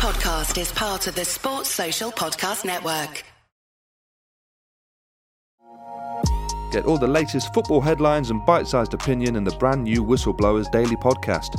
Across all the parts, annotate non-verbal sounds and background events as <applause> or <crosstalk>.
podcast is part of the Sports Social Podcast Network. Get all the latest football headlines and bite sized opinion in the brand new Whistleblowers Daily podcast.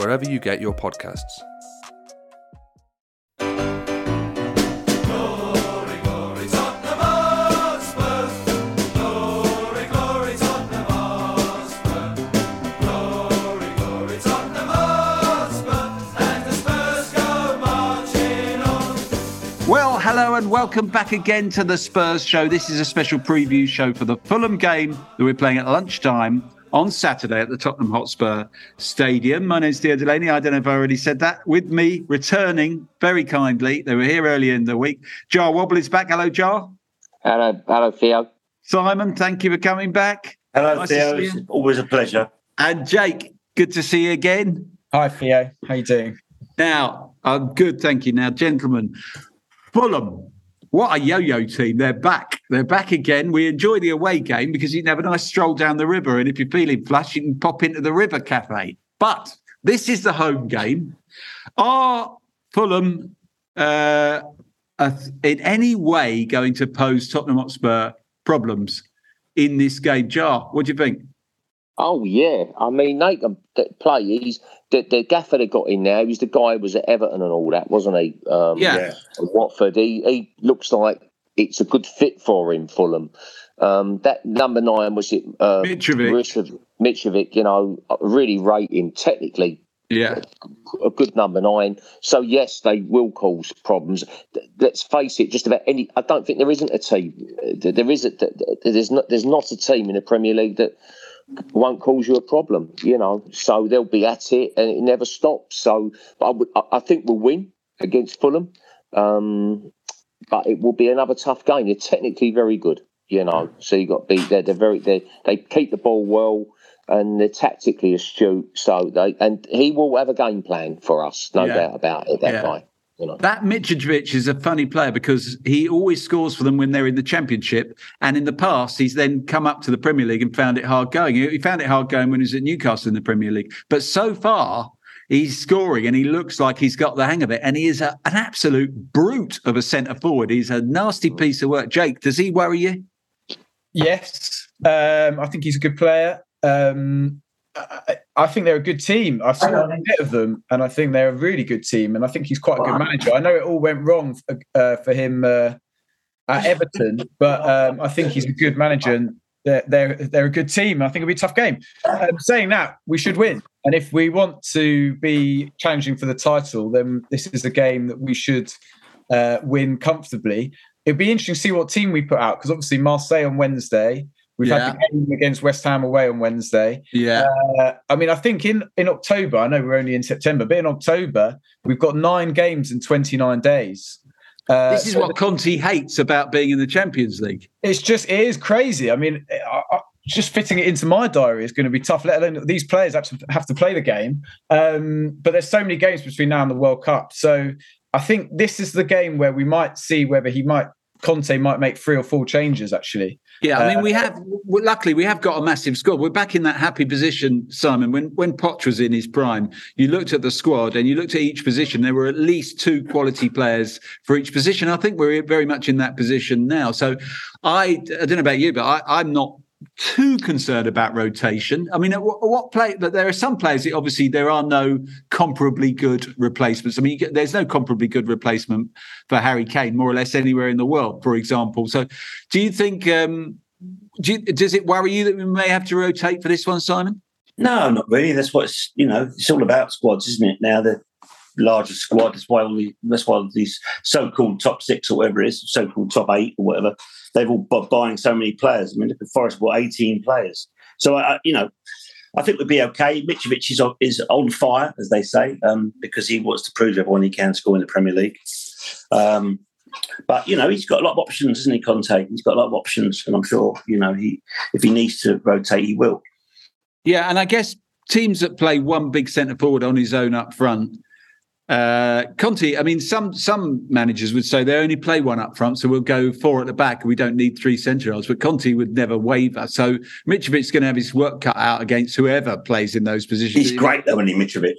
wherever you get your podcasts. Well, hello and welcome back again to the Spurs show. This is a special preview show for the Fulham game that we're playing at lunchtime on Saturday at the Tottenham Hotspur Stadium. My name's Theo Delaney. I don't know if I already said that. With me, returning very kindly, they were here earlier in the week. Jah Wobble is back. Hello, Jah. Hello, hello, Theo. Simon, thank you for coming back. Hello, Nice Theo. It's always a pleasure. And Jake, good to see you again. Hi Theo, how you doing? Now, I'm good, thank you. Now, gentlemen, Fulham, what a yo-yo team! They're back. They're back again. We enjoy the away game because you can have a nice stroll down the river, and if you're feeling flush, you can pop into the River Cafe. But this is the home game. Are Fulham uh, in any way going to pose Tottenham Hotspur problems in this game? Jah, what do you think? Oh yeah, I mean they can th- play. He's the, the gaffer they got in there. He was the guy who was at Everton and all that, wasn't he? Um, Yeah. and Watford. He he looks like it's a good fit for him. Fulham. Um, that number nine was it? Uh, Mitrovic. Mitrovic, Mitrovic. You know, really rate him technically. Yeah, a good number nine. So yes, they will cause problems. Let's face it. Just about any. I don't think there isn't a team. uh, There is a, th- th- There's not. There's not a team in the Premier League that won't cause you a problem. You know. So they'll be at it, and it never stops. So, but I, would, I- think we'll win against Fulham. Um, but it will be another tough game. They're technically very good. You know. So you got beat there. They're, very. They they keep the ball well. And they're tactically astute, so they and he will have a game plan for us, no Yeah. doubt about it. That Yeah. guy. That Mitrovic is a funny player because he always scores for them when they're in the championship. And in the past, he's then come up to the Premier League and found it hard going. He found it hard going when he was at Newcastle in the Premier League. But so far, he's scoring and he looks like he's got the hang of it. And he is a, an absolute brute of a centre forward. He's a nasty piece of work. Jake, does he worry you? Yes, um, I think he's a good player. Um, I, I think they're a good team. I've seen a bit of them, and I think they're a really good team. And I think he's quite a good manager. I know it all went wrong for, uh, for him uh, at Everton, but um, I think he's a good manager, and they're they're, they're a good team. I think it'll be a tough game. Um, saying that, we should win, and if we want to be challenging for the title, then this is a game that we should uh, win comfortably. It'd be interesting to see what team we put out because obviously Marseille on Wednesday. We've had the game against West Ham away on Wednesday. Yeah. Uh, I mean, I think in, in October, I know we're only in September, but in October, we've got nine games in 29 days. Uh, this is so what Conte hates about being in the Champions League. it's just, it is crazy. I mean, I, I, just fitting it into my diary is going to be tough, let alone these players have to, have to play the game. Um, but there's so many games between now and the World Cup. So I think this is the game where we might see whether he might, Conte might make three or four changes actually. Yeah, I mean, Uh, we have. Luckily, we have got a massive squad. We're back in that happy position, Simon. When when Poch was in his prime, you looked at the squad and you looked at each position. There were at least two quality players for each position. I think we're very much in that position now. So, I I don't know about you, but I, I'm not too concerned about rotation. I mean, at what, what play? But there are some players. that Obviously, there are no comparably good replacements. I mean, get, there's no comparably good replacement for Harry Kane, more or less anywhere in the world, for example. So, do you think? Um, do you, does it worry you that we may have to rotate for this one, Simon? No, not really. That's what's you know. It's all about squads, isn't it? Now the larger squad. That's why all the, that's why these so-called top six or whatever it is, so-called top eight or whatever, they've all bu- buying so many players. I mean, look at Forest bought eighteen players. So I, you know, I think we'll be okay. Mitrovic is on, is on fire, as they say, um, because he wants to prove everyone he can score in the Premier League. Um, But you know, he's got a lot of options, isn't he, Conte? He's got a lot of options, and I'm sure you know he if he needs to rotate, he will. Yeah, and I guess teams that play one big centre forward on his own up front. Uh, Conte, I mean, some some managers would say they only play one up front, so we'll go four at the back. We don't need three centre halves. But Conte would never waver. So Mitrovic's going to have his work cut out against whoever plays in those positions. He's great though, isn't he, Mitrovic?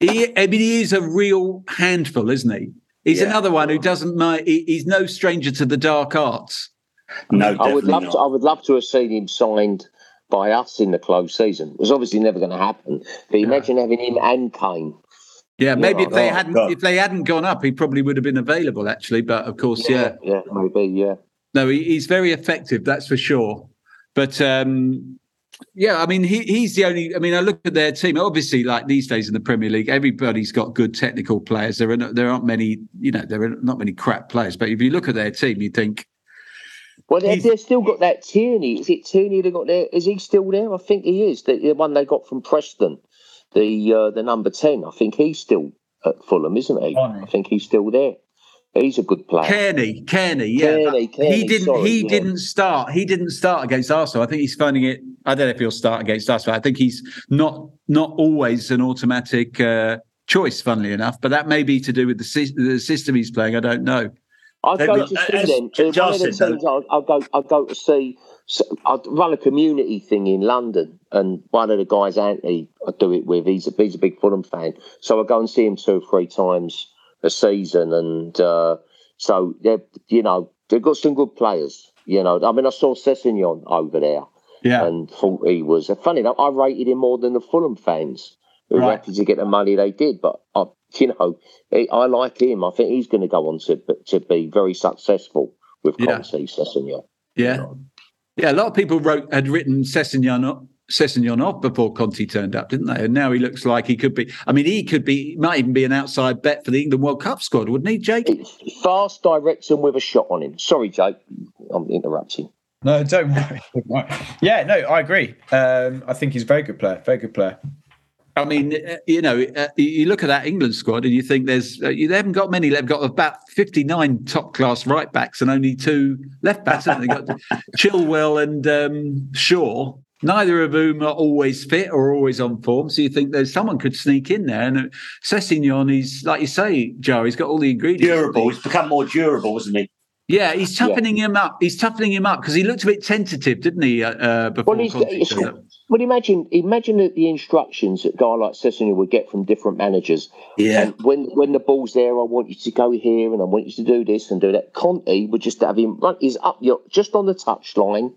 He, I mean, he is a real handful, isn't he? He's Yeah. another one who doesn't mind. He, he's no stranger to the dark arts. No, I would love not. to. I would love to have seen him signed by us in the closed season. It was obviously never going to happen. But imagine having him and Kane. Yeah, maybe if they hadn't God. if they hadn't gone up, he probably would have been available actually. But of course, yeah, yeah, maybe, yeah. no, he, he's very effective, that's for sure. But um, yeah, I mean, he, he's the only. I mean, I look at their team. Obviously, like these days in the Premier League, everybody's got good technical players. There are no, there aren't many, you know, there are not many crap players. But if you look at their team, you think, Well, they, He's- they've still got that Tierney. Is it Tierney they got there? Is he still there? I think he is. The, the one they got from Preston, the uh, the number ten. I think he's still at Fulham, isn't he? I think he's still there. He's a good player. Cairney, Cairney, yeah, Cairney, Cairney, he didn't. sorry, he yeah. didn't start. He didn't start against Arsenal. I think he's finding it. I don't know if he'll start against us, but I think he's not not always an automatic uh, choice. Funnily enough, but that may be to do with the, sy- the system he's playing. I don't know. I'd They've go to see them. J- One of the teams I'll, I'll go. I'll go to see. So I'd run a community thing in London, and one of the guys, Anthony, I do it with. He's a he's a big Fulham fan, so I go and see him two or three times a season, and uh, so they, you know, they've got some good players. You know, I mean, I saw Sessegnon over there Yeah, and thought he was. A funny enough, I rated him more than the Fulham fans who Right. happy to get the money they did. But I, you know, I I like him. I think he's going to go on to to be very successful with Yeah. Conte yeah, yeah. A lot of people wrote had written Sessegnon up. Sessegnon off before Conte turned up, didn't they? And now he looks like he could be. I mean, he could be. Might even be an outside bet for the England World Cup squad, wouldn't he, Jake? It's fast, direct, and with a shot on him. Sorry, Jake, I'm interrupting. No, don't worry. Don't <laughs> worry. Yeah, no, I agree. Um, I think he's a very good player. Very good player. I mean, uh, you know, uh, you look at that England squad and you think there's, uh, you- they haven't got many. They've got about 59 top class right backs and only two left backs, haven't they? Got <laughs> Chilwell and um, Shaw, neither of whom are always fit or always on form. So you think there's someone could sneak in there. And Sessegnon, he's, like you say, Joe, he's got all the ingredients. Durable. He's become more durable, hasn't he? Yeah, he's toughening him up. He's toughening him up because he looked a bit tentative, didn't he, uh, uh, before Well, he's, Conte he's, turned up? well, imagine imagine that the instructions that a guy like Sessegnon would get from different managers. Yeah. And when when the ball's there, I want you to go here and I want you to do this and do that. Conte would just have him run. He's up. You're just on the touchline.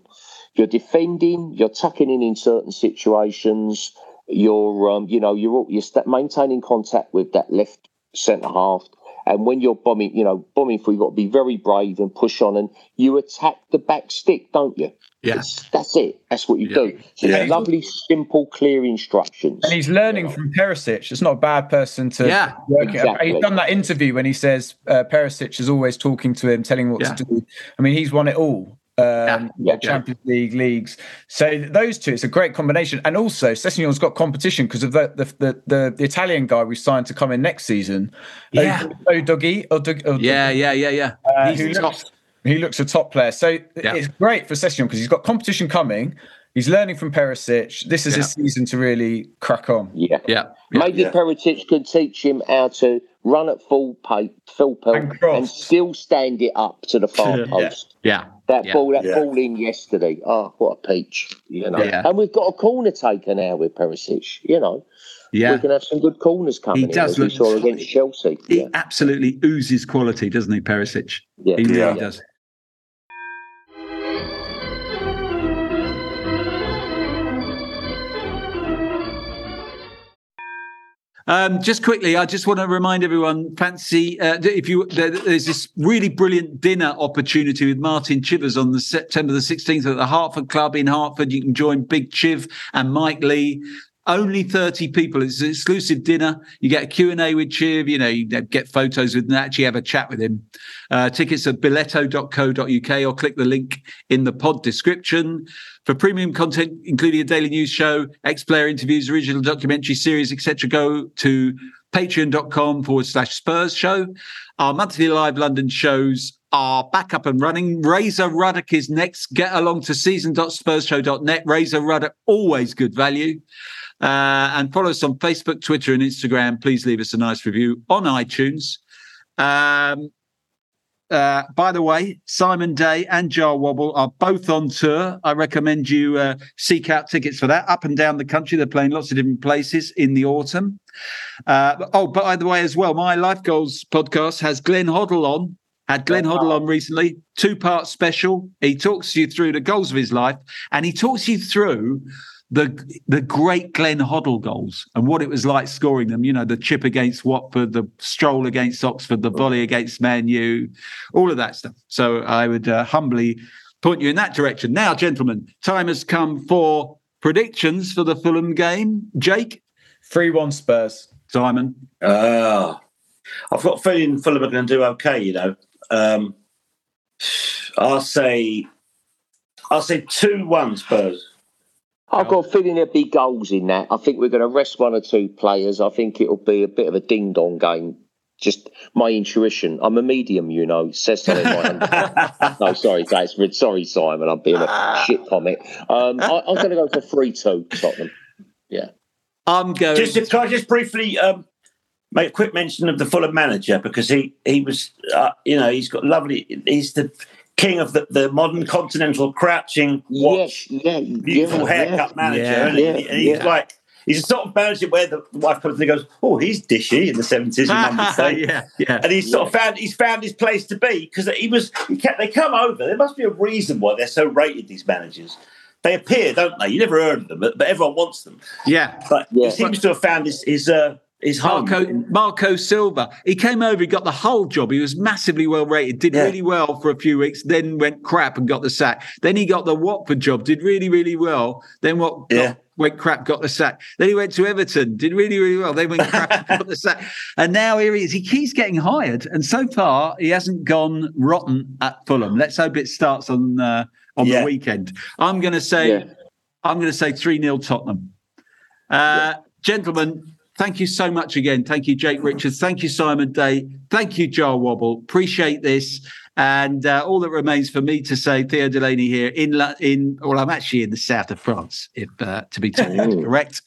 You're defending. You're tucking in in certain situations. You're um, you know you're you're maintaining contact with that left centre half. And when you're bombing, you know, bombing for, you've got to be very brave and push on, and you attack the back stick, don't you? Yes. That's, that's it. That's what you Yeah. do. So Yeah. lovely, simple, clear instructions. And he's learning from Perisic. It's not a bad person to Yeah, work it. exactly. He's done that interview when he says uh, Perisic is always talking to him, telling him what Yeah. to do. I mean, he's won it all. Um, Yeah. Champions League leagues. So those two, it's a great combination. And also, Sessegnon's got competition because of the the, the the the Italian guy we signed to come in next season. Yeah. Oh, Doggy. Oh, Dog- oh, Yeah, yeah, yeah, yeah. uh, he's top. looks, he looks a top player. So Yeah. it's great for Session because he's got competition coming. He's learning from Perisic. This is his season to really crack on. yeah. Yeah. yeah. Maybe Yeah. Perisic could teach him how to run at full pace, full pelt, And and, still stand it up to the far Yeah. post. Yeah. That Yeah. ball, that Yeah. ball in yesterday. Oh, what a peach! You know, Yeah. and we've got a corner taker now with Perisic. You know, yeah, we Yeah. can have some good corners coming. in, does as we look- saw against Chelsea. He Yeah, absolutely oozes quality, doesn't he, Perisic? yeah, He really Yeah. does. Um, just quickly, I just want to remind everyone: fancy uh, if you there, there's this really brilliant dinner opportunity with Martin Chivers on the September the 16th at the Hertford Club in Hertford. You can join Big Chiv and Mike Leigh. Only 30 people. It's an exclusive dinner. You get a Q&A with Chiv. You know, you get photos with and actually have a chat with him. Uh, tickets at billetto.co.uk or click the link in the pod description. For premium content, including a daily news show, ex-player interviews, original documentary series, etc., go to patreon.com forward slash Spurs show. Our monthly live London shows are back up and running. Razor Ruddock is next. Get along to season.spursshow.net. Razor Ruddock, always good value. Uh, and follow us on Facebook, Twitter, and Instagram. Please leave us a nice review on iTunes. Um, uh, by the way, Simon Day and Jah Wobble are both on tour. I recommend you uh, seek out tickets for that up and down the country. They're playing lots of different places in the autumn. Uh, oh, by the way, as well, my Life Goals podcast has Glenn Hoddle on. Had Glenn Hoddle on recently, two part special. He talks you through the goals of his life and he talks you through the the great Glenn Hoddle goals and what it was like scoring them. You know, the chip against Watford, the stroll against Oxford, the volley against Man U, all of that stuff. So I would uh, humbly point you in that direction. Now, gentlemen, time has come for predictions for the Fulham game. Jake, three one Spurs. Simon, uh, I've got a feeling Fulham are going to do okay. You know, um, I'll say, I'll say two one Spurs. I've got a feeling there'll be goals in that. I think we're going to rest one or two players. I think it'll be a bit of a ding dong game. Just my intuition. I'm a medium, you know. Says something. <laughs> no, sorry, guys. Sorry, Simon. I'm being a shit comic. Um, I, am going to go for three two Tottenham. Yeah. I'm going. Just can I just briefly um, make a quick mention of the Fulham manager because he he was uh, you know he's got lovely. He's the king of the, the modern continental crouching watch, yes, yeah, beautiful yeah, haircut yeah. manager, yeah, and, he, and he's like. He's a sort of manager where the wife comes and goes, "Oh, he's dishy" in the seventies. <laughs> yeah, yeah. And he's sort of found he's found his place to be because he was. He kept, they come over. There must be a reason why they're so rated. These managers, they appear, don't they? You never heard of them, but, but everyone wants them. Yeah, but he seems to have found his his uh, his Marco Marco Silva. He came over, he got the whole job. He was massively well rated, did yeah. really well for a few weeks, then went crap and got the sack. Then he got the Watford job, did really, really well. Then what yeah. got, went crap, got the sack. Then he went to Everton, did really, really well. Then went crap, got the sack. <laughs> And now here he is. He keeps getting hired. And so far he hasn't gone rotten at Fulham. Let's hope it starts on uh, on yeah. the weekend. I'm gonna say I'm gonna say 3-0 Tottenham. Uh, gentlemen, Thank you so much again. Thank you, Jake Richards. Thank you, Simon Day. Thank you, Jah Wobble. Appreciate this. And uh, all that remains for me to say, Theo Delaney here in in well, I'm actually in the south of France, if uh, to be totally correct.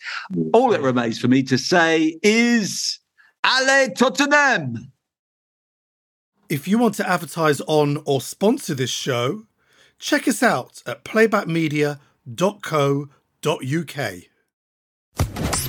All that remains for me to say is, Allez Tottenham! If you want to advertise on or sponsor this show, check us out at playbackmedia.co.uk.